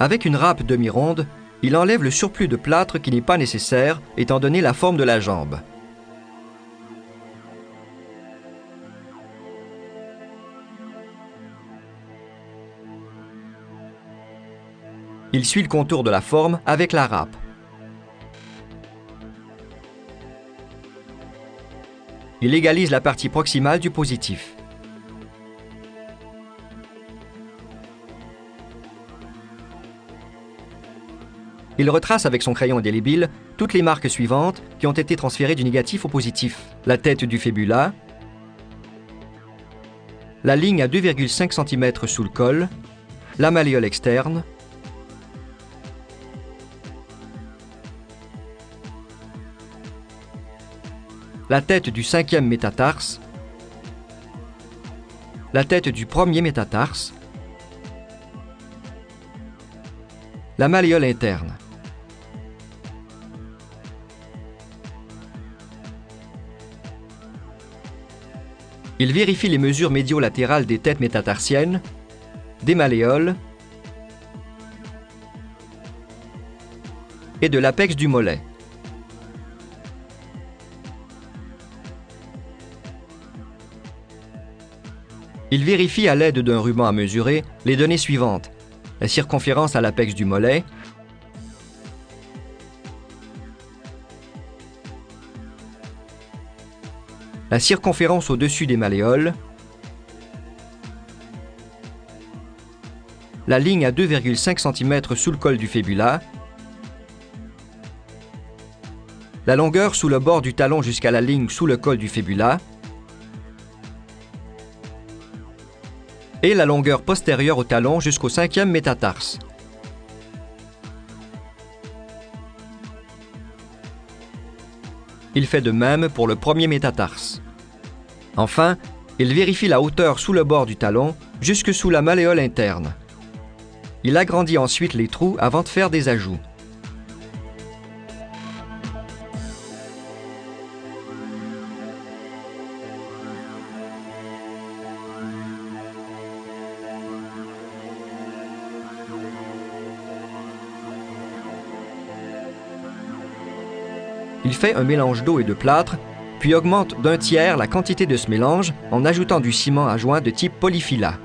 Avec une râpe demi-ronde, il enlève le surplus de plâtre qui n'est pas nécessaire étant donné la forme de la jambe. Il suit le contour de la forme avec la râpe. Il égalise la partie proximale du positif. Il retrace avec son crayon indélébile toutes les marques suivantes qui ont été transférées du négatif au positif. La tête du fébula, la ligne à 2,5 cm sous le col, la malléole externe, la tête du cinquième métatarse, la tête du premier métatarse, la malléole interne. Il vérifie les mesures médio-latérales des têtes métatarsiennes, des malléoles et de l'apex du mollet. Il vérifie à l'aide d'un ruban à mesurer les données suivantes. La circonférence à l'apex du mollet, la circonférence au-dessus des malléoles, la ligne à 2,5 cm sous le col du fébula, la longueur sous le bord du talon jusqu'à la ligne sous le col du fébula, et la longueur postérieure au talon jusqu'au cinquième métatarse. Il fait de même pour le premier métatarse. Enfin, il vérifie la hauteur sous le bord du talon jusque sous la malléole interne. Il agrandit ensuite les trous avant de faire des ajouts. Il fait un mélange d'eau et de plâtre, puis augmente d'un tiers la quantité de ce mélange en ajoutant du ciment à joint de type polyphylla.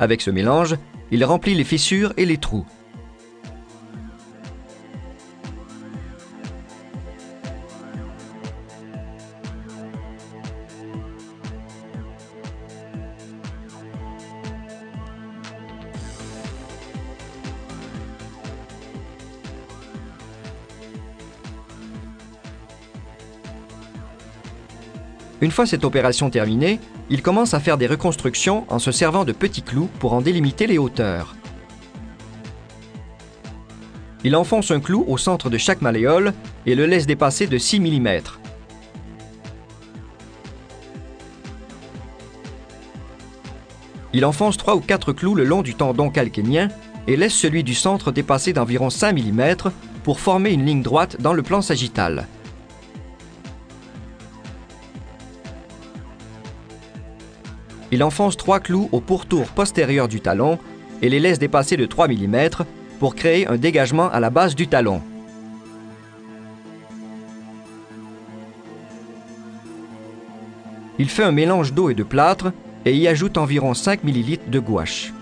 Avec ce mélange, il remplit les fissures et les trous. Une fois cette opération terminée, il commence à faire des reconstructions en se servant de petits clous pour en délimiter les hauteurs. Il enfonce un clou au centre de chaque malléole et le laisse dépasser de 6 mm. Il enfonce 3 ou 4 clous le long du tendon calcanéen et laisse celui du centre dépasser d'environ 5 mm pour former une ligne droite dans le plan sagittal. Il enfonce trois clous au pourtour postérieur du talon et les laisse dépasser de 3 mm pour créer un dégagement à la base du talon. Il fait un mélange d'eau et de plâtre et y ajoute environ 5 ml de gouache.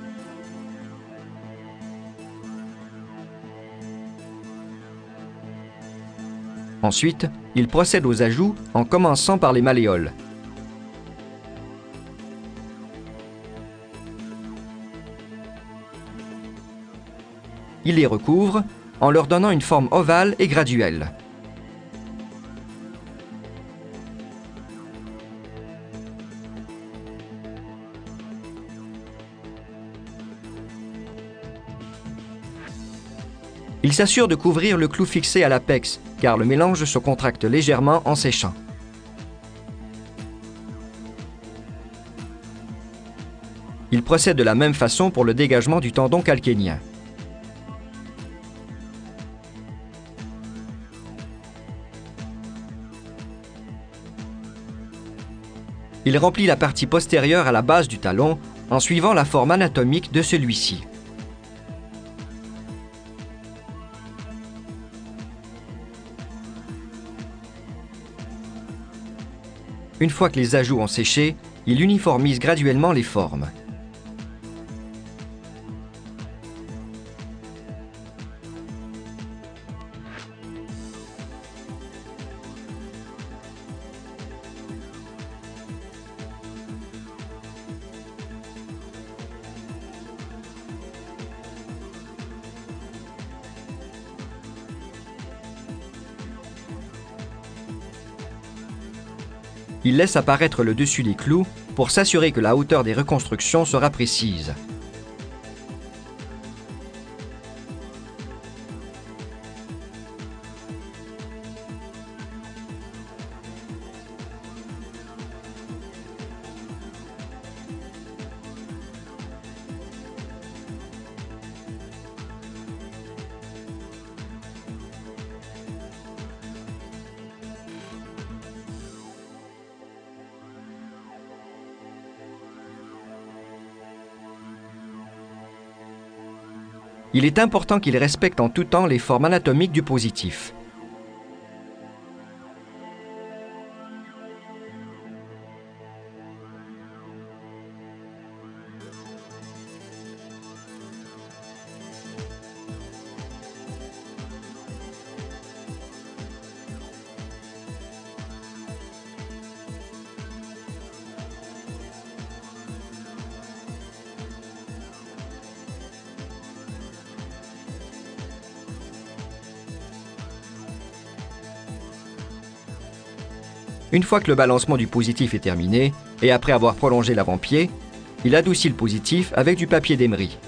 Ensuite, il procède aux ajouts en commençant par les malléoles. Il les recouvre en leur donnant une forme ovale et graduelle. Il s'assure de couvrir le clou fixé à l'apex, car le mélange se contracte légèrement en séchant. Il procède de la même façon pour le dégagement du tendon calcanéen. Il remplit la partie postérieure à la base du talon en suivant la forme anatomique de celui-ci. Une fois que les ajouts ont séché, il uniformise graduellement les formes. Il laisse apparaître le dessus des clous pour s'assurer que la hauteur des reconstructions sera précise. Il est important qu'il respecte en tout temps les formes anatomiques du positif. Une fois que le balancement du positif est terminé, et après avoir prolongé l'avant-pied, il adoucit le positif avec du papier d'émery.